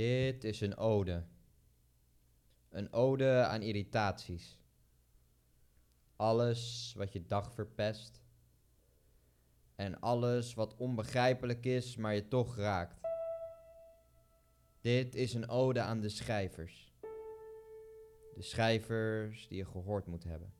Dit is een ode. Een ode aan irritaties. Alles wat je dag verpest. En alles wat onbegrijpelijk is, maar je toch raakt. Dit is een ode aan de schrijvers. De schrijvers die je gehoord moet hebben.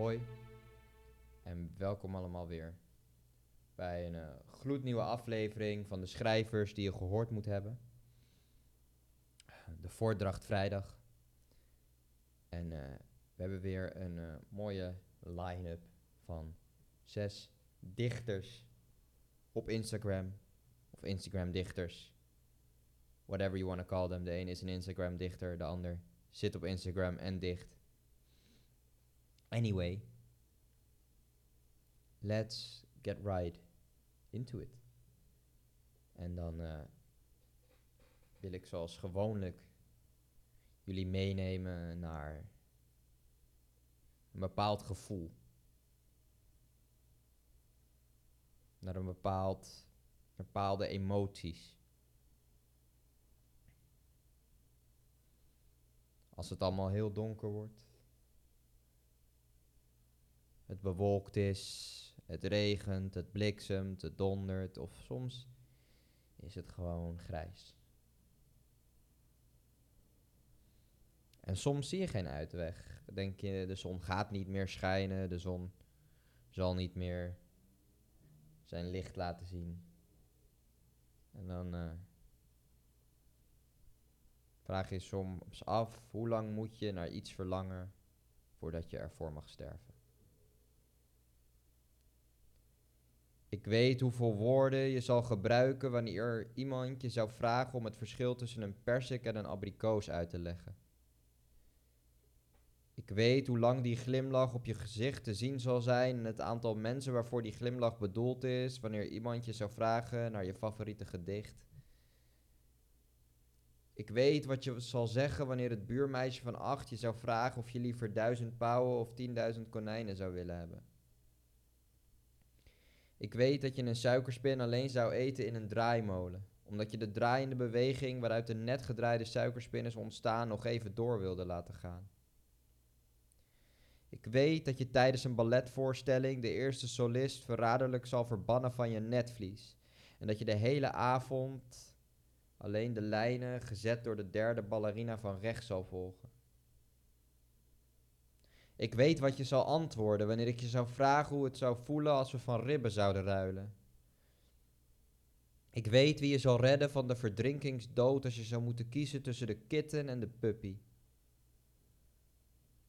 Hoi en welkom allemaal weer bij een eh, gloednieuwe aflevering van de schrijvers die je gehoord moet hebben. De Voordracht Vrijdag. En eh, we hebben weer een eh, mooie line-up van zes dichters op Instagram. Of Instagram dichters. Whatever you want to call them. De een is een Instagram dichter, de ander zit op Instagram en dicht. Anyway, let's get right into it. En dan eh, wil ik zoals gewoonlijk jullie meenemen naar een bepaald gevoel. Naar een bepaald, bepaalde emoties. Als het allemaal heel donker wordt het bewolkt is, het regent, het bliksemt, het dondert of soms is het gewoon grijs. En soms zie je geen uitweg. Denk je, de zon gaat niet meer schijnen, de zon zal niet meer zijn licht laten zien. En dan uh, vraag je soms af, hoe lang moet je naar iets verlangen voordat je ervoor mag sterven? Ik weet hoeveel woorden je zal gebruiken wanneer iemand je zou vragen om het verschil tussen een persik en een abrikoos uit te leggen. Ik weet hoe lang die glimlach op je gezicht te zien zal zijn en het aantal mensen waarvoor die glimlach bedoeld is wanneer iemand je zou vragen naar je favoriete gedicht. Ik weet wat je zal zeggen wanneer het buurmeisje van acht je zou vragen of je liever duizend pauwen of tienduizend konijnen zou willen hebben. Ik weet dat je een suikerspin alleen zou eten in een draaimolen, omdat je de draaiende beweging waaruit de net gedraaide suikerspin is ontstaan nog even door wilde laten gaan. Ik weet dat je tijdens een balletvoorstelling de eerste solist verraderlijk zal verbannen van je netvlies en dat je de hele avond alleen de lijnen gezet door de derde ballerina van rechts zal volgen. Ik weet wat je zal antwoorden wanneer ik je zou vragen hoe het zou voelen als we van ribben zouden ruilen. Ik weet wie je zal redden van de verdrinkingsdood als je zou moeten kiezen tussen de kitten en de puppy.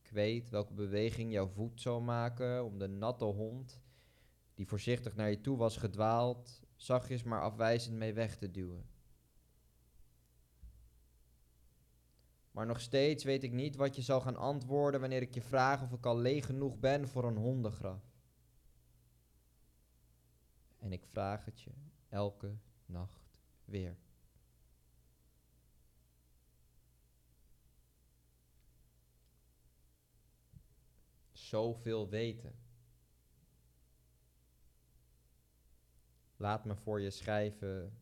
Ik weet welke beweging jouw voet zal maken om de natte hond, die voorzichtig naar je toe was gedwaald, zachtjes maar afwijzend mee weg te duwen. Maar nog steeds weet ik niet wat je zal gaan antwoorden wanneer ik je vraag of ik al leeg genoeg ben voor een hondengraf. En ik vraag het je elke nacht weer. Zoveel weten. Laat me voor je schrijven.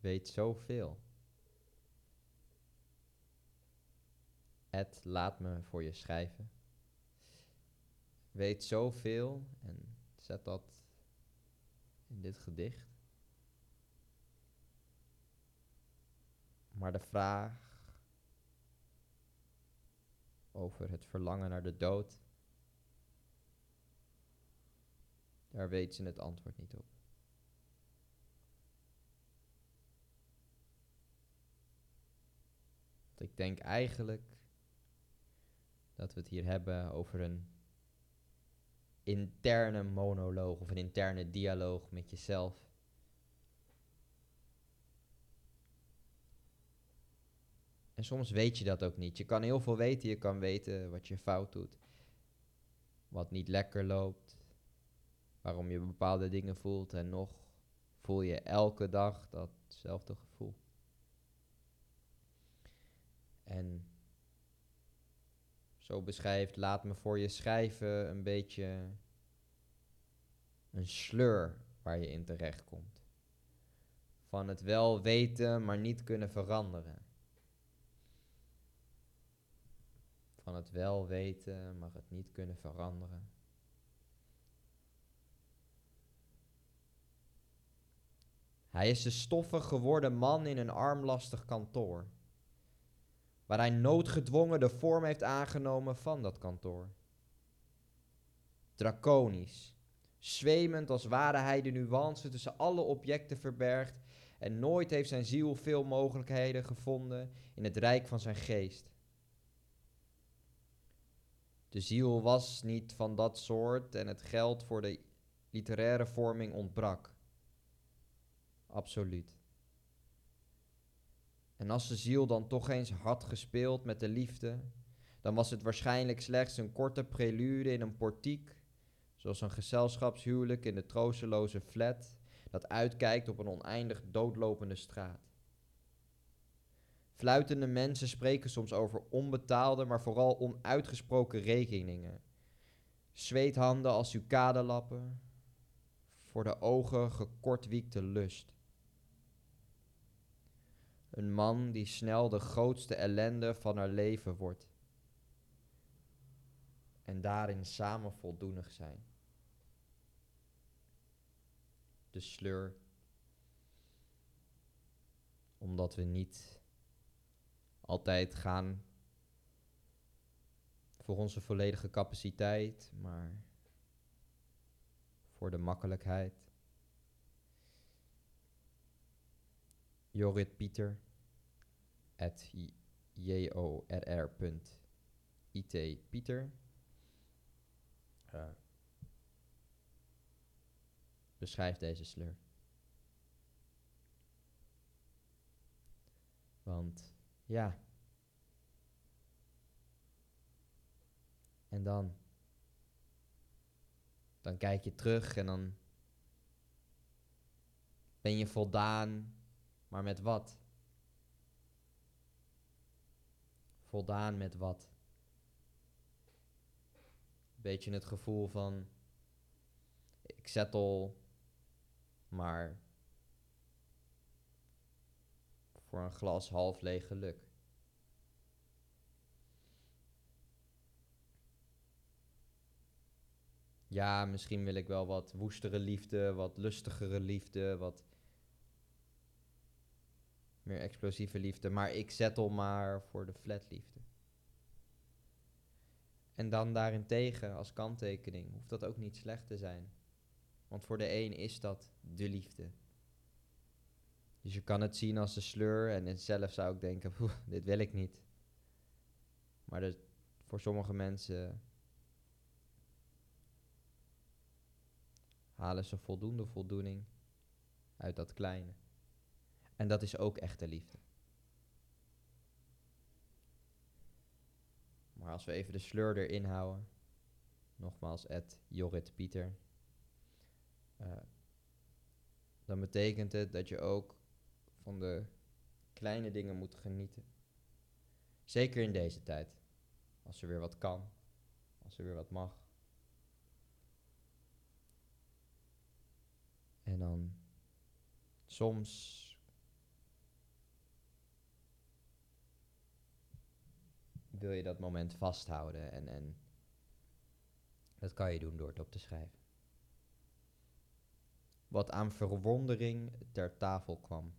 Weet zoveel. Het laat me voor je schrijven. Weet zoveel en zet dat in dit gedicht. Maar de vraag over het verlangen naar de dood, daar weet ze het antwoord niet op. Ik denk eigenlijk dat we het hier hebben over een interne monoloog of een interne dialoog met jezelf. En soms weet je dat ook niet. Je kan heel veel weten. Je kan weten wat je fout doet. Wat niet lekker loopt. Waarom je bepaalde dingen voelt. En nog voel je elke dag datzelfde gevoel. En zo beschrijft Laat me voor je schrijven een beetje een sleur waar je in terecht komt. Van het wel weten, maar niet kunnen veranderen. Van het wel weten, maar het niet kunnen veranderen. Hij is de stoffig geworden man in een armlastig kantoor waar hij noodgedwongen de vorm heeft aangenomen van dat kantoor. Draconisch, zwemend als ware hij de nuance tussen alle objecten verbergt en nooit heeft zijn ziel veel mogelijkheden gevonden in het rijk van zijn geest. De ziel was niet van dat soort en het geld voor de literaire vorming ontbrak. Absoluut. En als de ziel dan toch eens had gespeeld met de liefde, dan was het waarschijnlijk slechts een korte prelude in een portiek, zoals een gezelschapshuwelijk in de troosteloze flat dat uitkijkt op een oneindig doodlopende straat. Fluitende mensen spreken soms over onbetaalde, maar vooral onuitgesproken rekeningen. Zweethanden als sucadelappen, voor de ogen gekortwiekte lust. Een man die snel de grootste ellende van haar leven wordt. En daarin samen voldoenig zijn. De sleur. Omdat we niet altijd gaan voor onze volledige capaciteit, maar voor de makkelijkheid. Jorrit Pieter at jorr.it Pieter. Uh, beschrijf deze sleur. Want ja. En dan. Dan kijk je terug en dan ben je voldaan, maar met wat? Voldaan met wat. Beetje het gevoel van ik settle maar voor een glas half leeg geluk. Ja, misschien wil ik wel wat woestere liefde, wat lustigere liefde, wat meer explosieve liefde. Maar ik zettel maar voor de flatliefde. En dan daarentegen als kanttekening hoeft dat ook niet slecht te zijn. Want voor de een is dat de liefde. Dus je kan het zien als de sleur en zelf zou ik denken, dit wil ik niet. Maar voor sommige mensen halen ze voldoende voldoening uit dat kleine. En dat is ook echte liefde. Maar als we even de sleur erin houden, nogmaals, Ed Jorrit Pieter, uh, dan betekent het dat je ook van de kleine dingen moet genieten. Zeker in deze tijd, als er weer wat kan, als er weer wat mag. En dan soms wil je dat moment vasthouden. En, en dat kan je doen door het op te schrijven. Wat aan verwondering ter tafel kwam.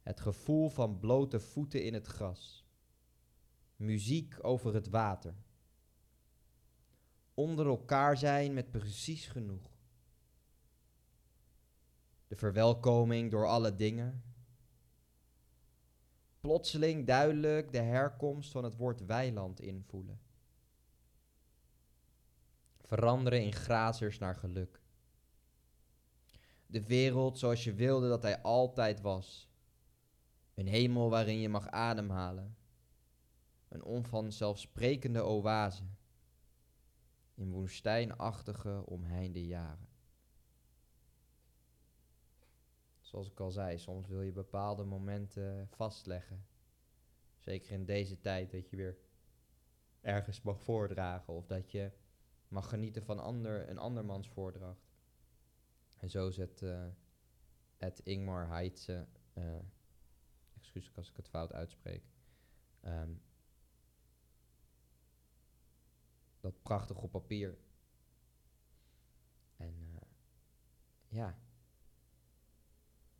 Het gevoel van blote voeten in het gras. Muziek over het water. Onder elkaar zijn met precies genoeg. De verwelkoming door alle dingen plotseling duidelijk de herkomst van het woord weiland invoelen. veranderen in grazers naar geluk. De wereld zoals je wilde dat hij altijd was. Een hemel waarin je mag ademhalen. Een onvanzelfsprekende oase. In woestijnachtige omheinde jaren. Zoals ik al zei, soms wil je bepaalde momenten vastleggen. Zeker in deze tijd dat je weer ergens mag voordragen of dat je mag genieten van ander, een andermans voordracht. En zo zet uh, het Ingmar Heitse, uh, excuus als ik het fout uitspreek, um, dat prachtig op papier. En uh, ja,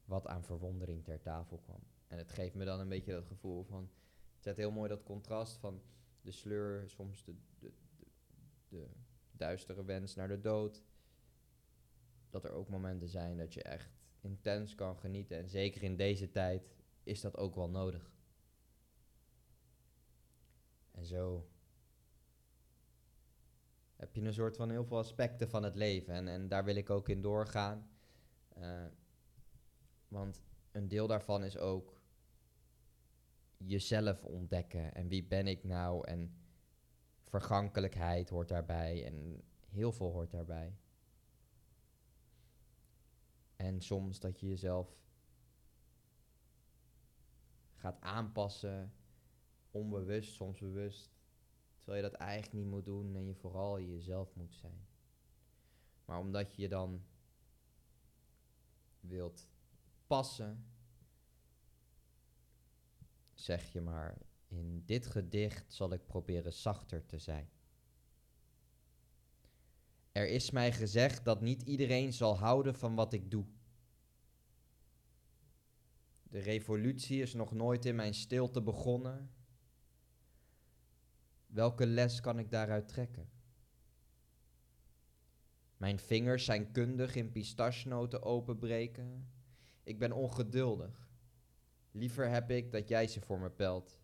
wat aan verwondering ter tafel kwam. En het geeft me dan een beetje dat gevoel van, het zet heel mooi dat contrast van de sleur, soms de, de, de, duistere wens naar de dood. Dat er ook momenten zijn dat je echt intens kan genieten. En zeker in deze tijd is dat ook wel nodig. En zo heb je een soort van heel veel aspecten van het leven. En, en daar wil ik ook in doorgaan. Uh, want een deel daarvan is ook jezelf ontdekken. En wie ben ik nou? En vergankelijkheid hoort daarbij. En heel veel hoort daarbij. En soms dat je jezelf gaat aanpassen, onbewust, soms bewust, terwijl je dat eigenlijk niet moet doen en je vooral jezelf moet zijn. Maar omdat je je dan wilt passen, zeg je maar, in dit gedicht zal ik proberen zachter te zijn. Er is mij gezegd dat niet iedereen zal houden van wat ik doe. De revolutie is nog nooit in mijn stilte begonnen. Welke les kan ik daaruit trekken? Mijn vingers zijn kundig in pistachenoten openbreken. Ik ben ongeduldig. Liever heb ik dat jij ze voor me pelt,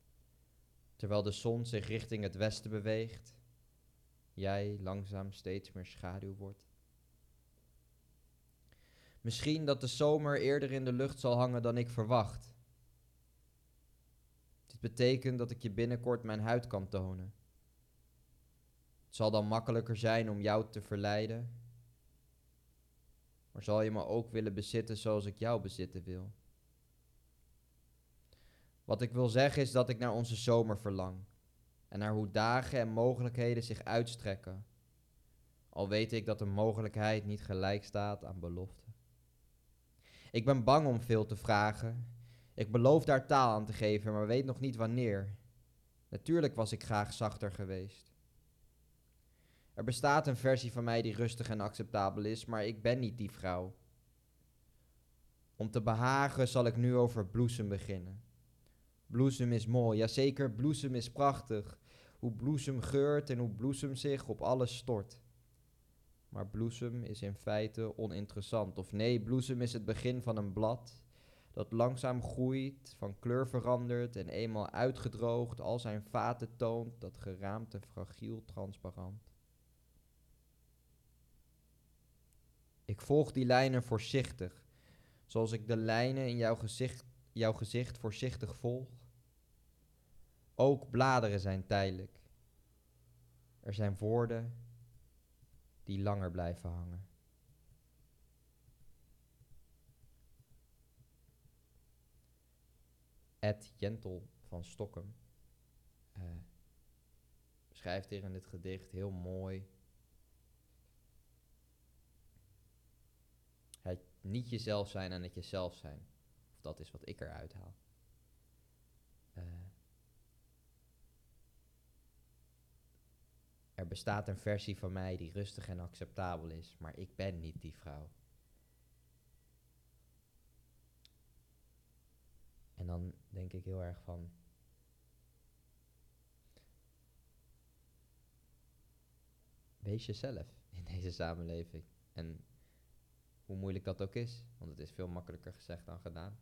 terwijl de zon zich richting het westen beweegt, jij langzaam steeds meer schaduw wordt. Misschien dat de zomer eerder in de lucht zal hangen dan ik verwacht. Dit betekent dat ik je binnenkort mijn huid kan tonen. Het zal dan makkelijker zijn om jou te verleiden. Maar zal je me ook willen bezitten zoals ik jou bezitten wil? Wat ik wil zeggen is dat ik naar onze zomer verlang. En naar hoe dagen en mogelijkheden zich uitstrekken. Al weet ik dat een mogelijkheid niet gelijk staat aan belofte. Ik ben bang om veel te vragen. Ik beloof daar taal aan te geven, maar weet nog niet wanneer. Natuurlijk was ik graag zachter geweest. Er bestaat een versie van mij die rustig en acceptabel is, maar ik ben niet die vrouw. Om te behagen zal ik nu over bloesem beginnen. Bloesem is mooi, jazeker, bloesem is prachtig. Hoe bloesem geurt en hoe bloesem zich op alles stort. Maar bloesem is in feite oninteressant. Of nee, bloesem is het begin van een blad dat langzaam groeit, van kleur verandert en eenmaal uitgedroogd al zijn vaten toont, dat geraamte fragiel transparant. Ik volg die lijnen voorzichtig, zoals ik de lijnen in jouw gezicht, jouw gezicht voorzichtig volg. Ook bladeren zijn tijdelijk. Er zijn woorden die langer blijven hangen. Ed Jentel van Stockholm uh, schrijft hier in dit gedicht heel mooi. Het niet jezelf zijn en het jezelf zijn. Of dat is wat ik eruit haal. Uh, Er bestaat een versie van mij die rustig en acceptabel is, maar ik ben niet die vrouw. En dan denk ik heel erg van. Wees jezelf in deze samenleving. En hoe moeilijk dat ook is, want het is veel makkelijker gezegd dan gedaan.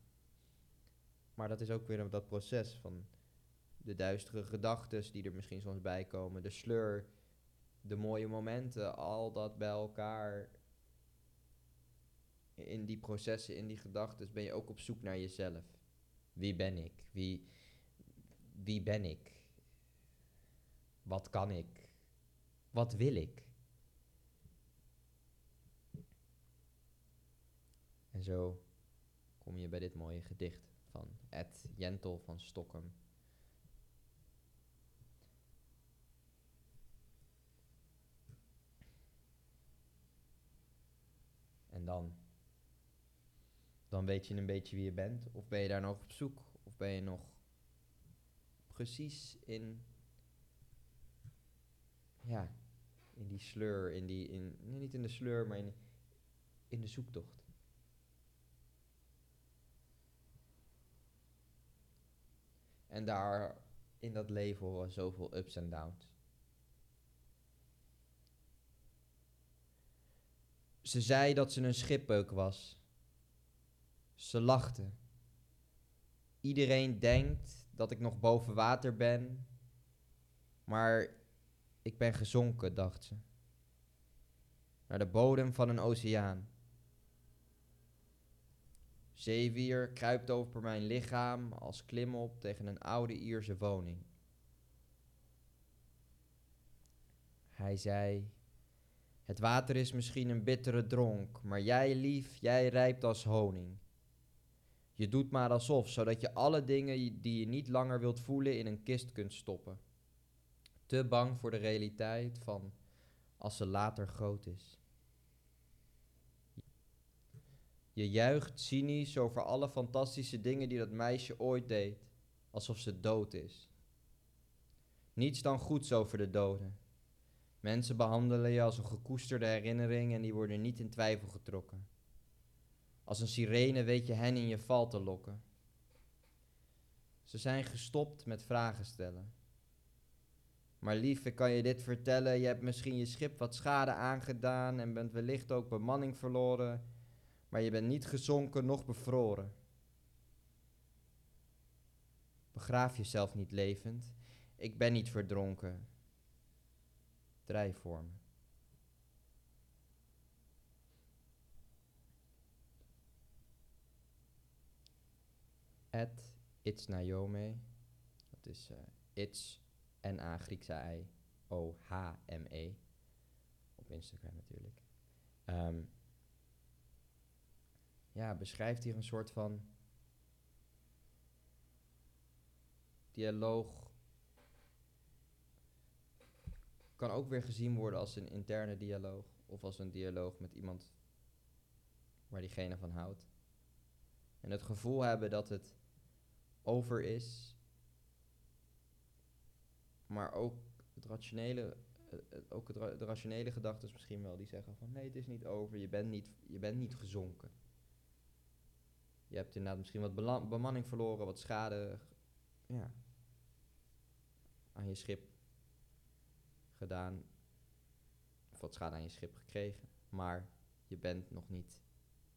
Maar dat is ook weer dat proces van de duistere gedachten die er misschien soms bij komen, de sleur de mooie momenten, al dat bij elkaar. In die processen, in die gedachten, ben je ook op zoek naar jezelf. Wie ben ik? Wie, wie ben ik? Wat kan ik? Wat wil ik? En zo kom je bij dit mooie gedicht van Ed Jentel van Stockholm. En dan, dan weet je een beetje wie je bent. Of ben je daar nog op zoek? Of ben je nog precies in, ja, in die sleur, in die, in, niet in de sleur, maar in, in de zoektocht. En daar in dat leven horen zoveel ups en downs. Ze zei dat ze een schipbeuk was. Ze lachte. Iedereen denkt dat ik nog boven water ben, maar ik ben gezonken, dacht ze. Naar de bodem van een oceaan. Zeewier kruipt over mijn lichaam als klimop tegen een oude Ierse woning. Hij zei: Het water is misschien een bittere dronk, maar jij, lief, jij rijpt als honing. Je doet maar alsof, zodat je alle dingen die je niet langer wilt voelen in een kist kunt stoppen. Te bang voor de realiteit van als ze later groot is. Je juicht cynisch over alle fantastische dingen die dat meisje ooit deed, alsof ze dood is. Niets dan goeds over de doden. Mensen behandelen je als een gekoesterde herinnering en die worden niet in twijfel getrokken. Als een sirene weet je hen in je val te lokken. Ze zijn gestopt met vragen stellen. Maar lief, ik kan je dit vertellen, je hebt misschien je schip wat schade aangedaan en bent wellicht ook bemanning verloren maar je bent niet gezonken noch bevroren. Begraaf jezelf niet levend. Ik ben niet verdronken. Drijf voor me. Dat is uh, It's N-A Griekse I O-H-M-E. Op Instagram natuurlijk. Um, ja, beschrijft hier een soort van dialoog. Kan ook weer gezien worden als een interne dialoog of als een dialoog met iemand waar diegene van houdt. En het gevoel hebben dat het over is, maar ook het rationele, eh, eh, ook de rationele gedachten misschien wel, die zeggen van nee, het is niet over, je bent niet, je bent niet gezonken. Je hebt inderdaad misschien wat bemanning verloren, wat schade ja, aan je schip gedaan. Of wat schade aan je schip gekregen. Maar je bent nog niet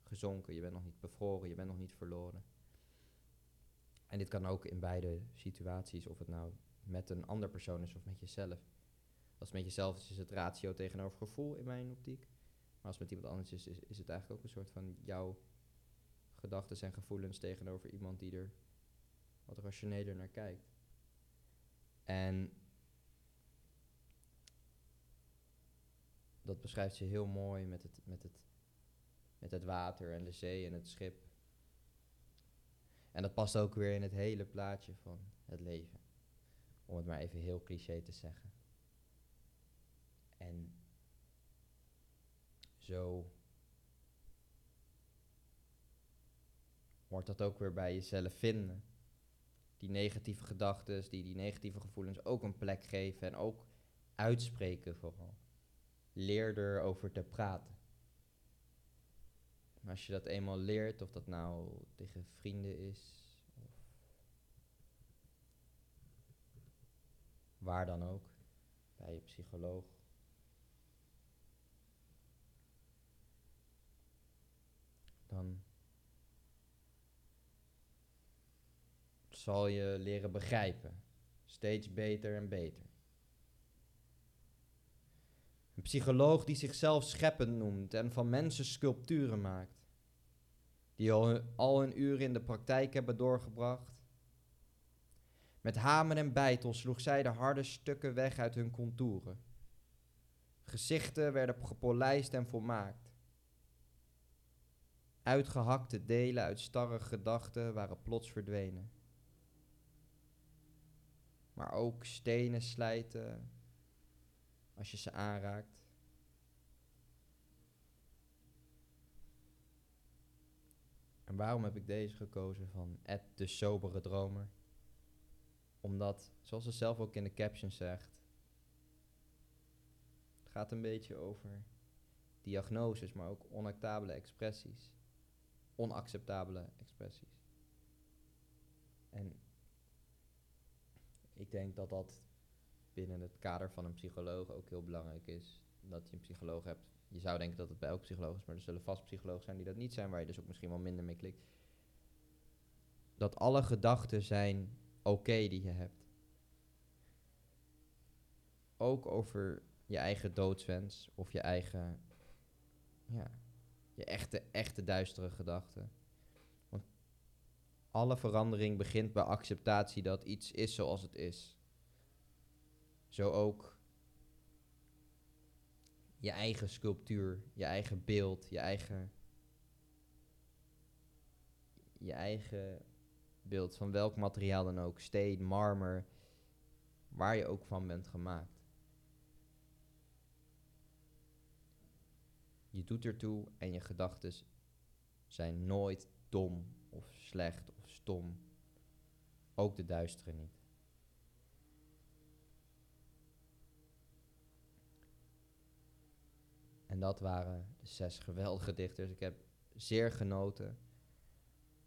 gezonken, je bent nog niet bevroren, je bent nog niet verloren. En dit kan ook in beide situaties, of het nou met een ander persoon is of met jezelf. Als met jezelf is, is het ratio tegenover gevoel in mijn optiek. Maar als met iemand anders is, is, is het eigenlijk ook een soort van jouw gedachten en gevoelens tegenover iemand die er wat rationeler naar kijkt. En dat beschrijft ze heel mooi met het, met, het, met het water en de zee en het schip. En dat past ook weer in het hele plaatje van het leven. Om het maar even heel cliché te zeggen. En zo wordt dat ook weer bij jezelf vinden. Die negatieve gedachten, die die negatieve gevoelens ook een plek geven en ook uitspreken vooral. Leer erover te praten. Als je dat eenmaal leert, of dat nou tegen vrienden is, of waar dan ook, bij je psycholoog, dan zal je leren begrijpen. Steeds beter en beter. Een psycholoog die zichzelf scheppend noemt en van mensen sculpturen maakt. Die al al hun uren in de praktijk hebben doorgebracht. Met hamer en bijtel sloeg zij de harde stukken weg uit hun contouren. Gezichten werden gepolijst en volmaakt. Uitgehakte delen uit starre gedachten waren plots verdwenen. Maar ook stenen slijten als je ze aanraakt. En waarom heb ik deze gekozen van Ed de sobere dromer? Omdat, zoals ze zelf ook in de caption zegt, het gaat een beetje over diagnoses, maar ook onacceptabele expressies. Onacceptabele expressies. En ik denk dat dat binnen het kader van een psycholoog ook heel belangrijk is. Dat je een psycholoog hebt. Je zou denken dat het bij elk psycholoog is, maar er zullen vast psychologen zijn die dat niet zijn, waar je dus ook misschien wel minder mee klikt. Dat alle gedachten zijn oké die je hebt. Ook over je eigen doodswens of je eigen, ja, je echte, echte duistere gedachten. Alle verandering begint bij acceptatie dat iets is zoals het is. Zo ook je eigen sculptuur, je eigen beeld, je eigen, je eigen beeld van welk materiaal dan ook, steen, marmer, waar je ook van bent gemaakt. Je doet ertoe en je gedachten zijn nooit dom of slecht Ook de duistere niet. En dat waren de zes geweldige dichters. Ik heb zeer genoten.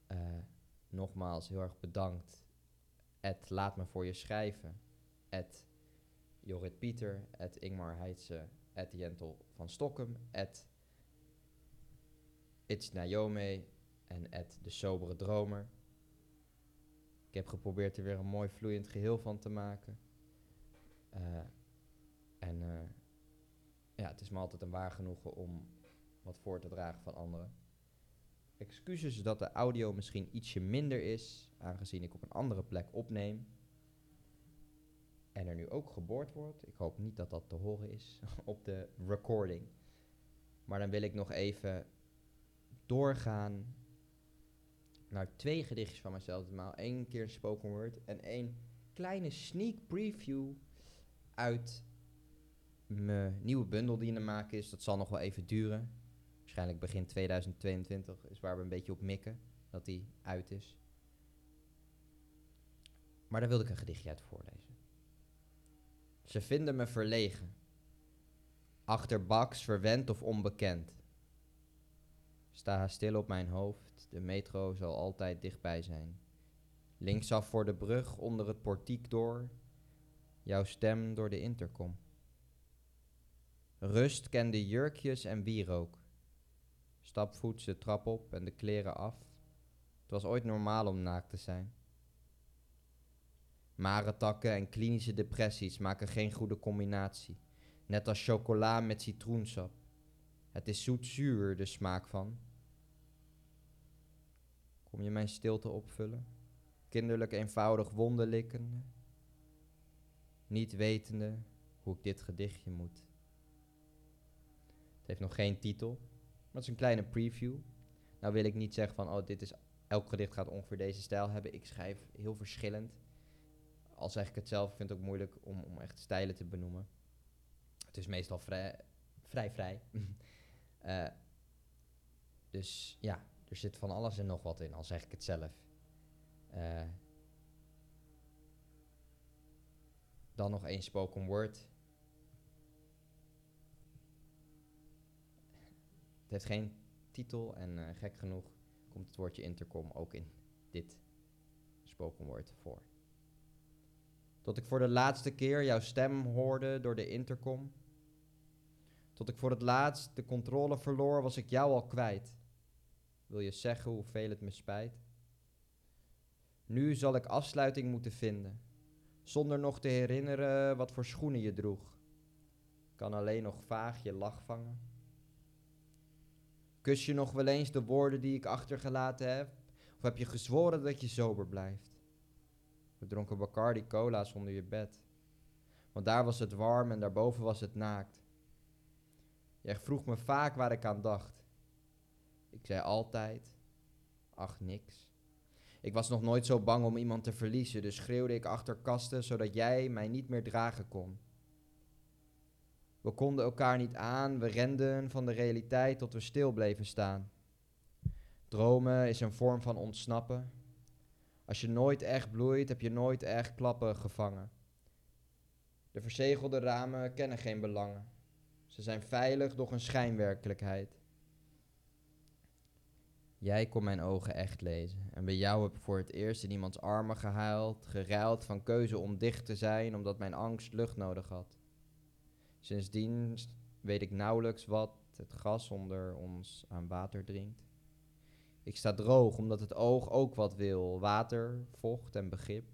Uh, nogmaals, heel erg bedankt. Ed, laat me voor je schrijven. Ed Jorrit Pieter, Ed Ingmar Heidse, Ed Jentel van Stokkem, Ed It's Naomi en Ed de Sobere Dromer. Ik heb geprobeerd er weer een mooi vloeiend geheel van te maken. Uh, en uh, ja, het is me altijd een waar genoegen om wat voor te dragen van anderen. Excuses dat de audio misschien ietsje minder is, aangezien ik op een andere plek opneem. En er nu ook geboord wordt. Ik hoop niet dat dat te horen is op de recording. Maar dan wil ik nog even doorgaan naar twee gedichtjes van mezelf. Ditmaal één keer spoken word en één kleine sneak preview uit mijn nieuwe bundel die in de maak is. Dat zal nog wel even duren. Waarschijnlijk begin 2022 is waar we een beetje op mikken dat die uit is. Maar daar wilde ik een gedichtje uit voorlezen. Ze vinden me verlegen, achterbaks, verwend of onbekend. Sta stil op mijn hoofd, de metro zal altijd dichtbij zijn. Linksaf voor de brug, onder het portiek door, jouw stem door de intercom. Rust kende jurkjes en wierook. Stapvoets de trap op en de kleren af. Het was ooit normaal om naakt te zijn. Maretakken en klinische depressies maken geen goede combinatie. Net als chocola met citroensap. Het is zoet-zuur, de smaak van. Kom je mijn stilte opvullen? Kinderlijk eenvoudig wonderlikkende. Niet wetende hoe ik dit gedichtje moet. Het heeft nog geen titel, maar het is een kleine preview. Nou wil ik niet zeggen van, oh, dit is, elk gedicht gaat ongeveer deze stijl hebben. Ik schrijf heel verschillend. Al zeg ik het zelf, ik vind het ook moeilijk om, om echt stijlen te benoemen. Het is meestal vrij vrij. vrij. uh, dus ja, er zit van alles en nog wat in, al zeg ik het zelf. Uh, dan nog één spoken word. Het heeft geen titel en uh, gek genoeg komt het woordje intercom ook in dit spoken word voor. Tot ik voor de laatste keer jouw stem hoorde door de intercom. Tot ik voor het laatst de controle verloor, was ik jou al kwijt. Wil je zeggen hoeveel het me spijt? Nu zal ik afsluiting moeten vinden, zonder nog te herinneren wat voor schoenen je droeg. kan alleen nog vaag je lach vangen. Kus je nog wel eens de woorden die ik achtergelaten heb? Of heb je gezworen dat je sober blijft? We dronken Bacardi cola's onder je bed. Want daar was het warm en daarboven was het naakt. Jij vroeg me vaak waar ik aan dacht. Ik zei altijd, ach niks. Ik was nog nooit zo bang om iemand te verliezen, dus schreeuwde ik achter kasten zodat jij mij niet meer dragen kon. We konden elkaar niet aan, we renden van de realiteit tot we stil bleven staan. Dromen is een vorm van ontsnappen. Als je nooit echt bloeit, heb je nooit echt klappen gevangen. De verzegelde ramen kennen geen belangen. Ze zijn veilig, doch een schijnwerkelijkheid. Jij kon mijn ogen echt lezen. En bij jou heb ik voor het eerst in iemands armen gehuild, geruild van keuze om dicht te zijn, omdat mijn angst lucht nodig had. Sindsdien weet ik nauwelijks wat het gras onder ons aan water drinkt. Ik sta droog omdat het oog ook wat wil: water, vocht en begrip.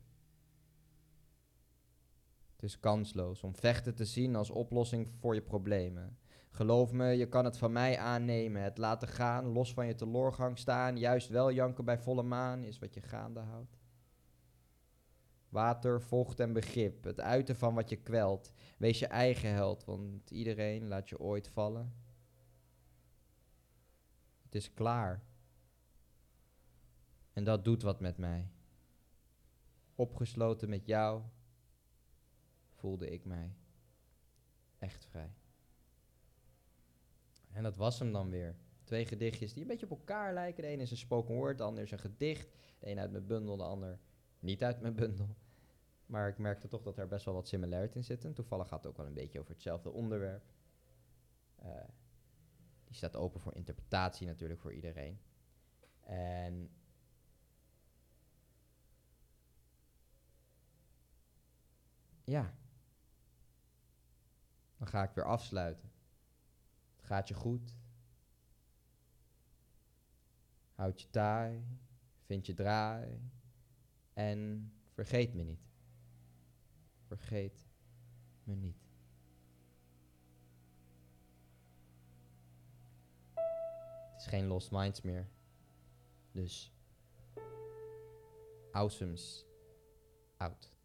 Het is kansloos om vechten te zien als oplossing voor je problemen. Geloof me, je kan het van mij aannemen. Het laten gaan, los van je teloorgang staan, juist wel janken bij volle maan, is wat je gaande houdt. Water, vocht en begrip, het uiten van wat je kwelt. Wees je eigen held, want iedereen laat je ooit vallen. Het is klaar. En dat doet wat met mij. Opgesloten met jou voelde ik mij echt vrij. En dat was hem dan weer. Twee gedichtjes die een beetje op elkaar lijken. De ene is een spoken word, de ander is een gedicht. De een uit mijn bundel, de ander niet uit mijn bundel. Maar ik merkte toch dat er best wel wat similarities in zitten. Toevallig gaat het ook wel een beetje over hetzelfde onderwerp. Uh, die staat open voor interpretatie natuurlijk voor iedereen. En ja, dan ga ik weer afsluiten. Het gaat je goed. Houd je taai, vind je draai en vergeet me niet. Vergeet me niet. Het is geen Lost Minds meer. Dus, awesomes out.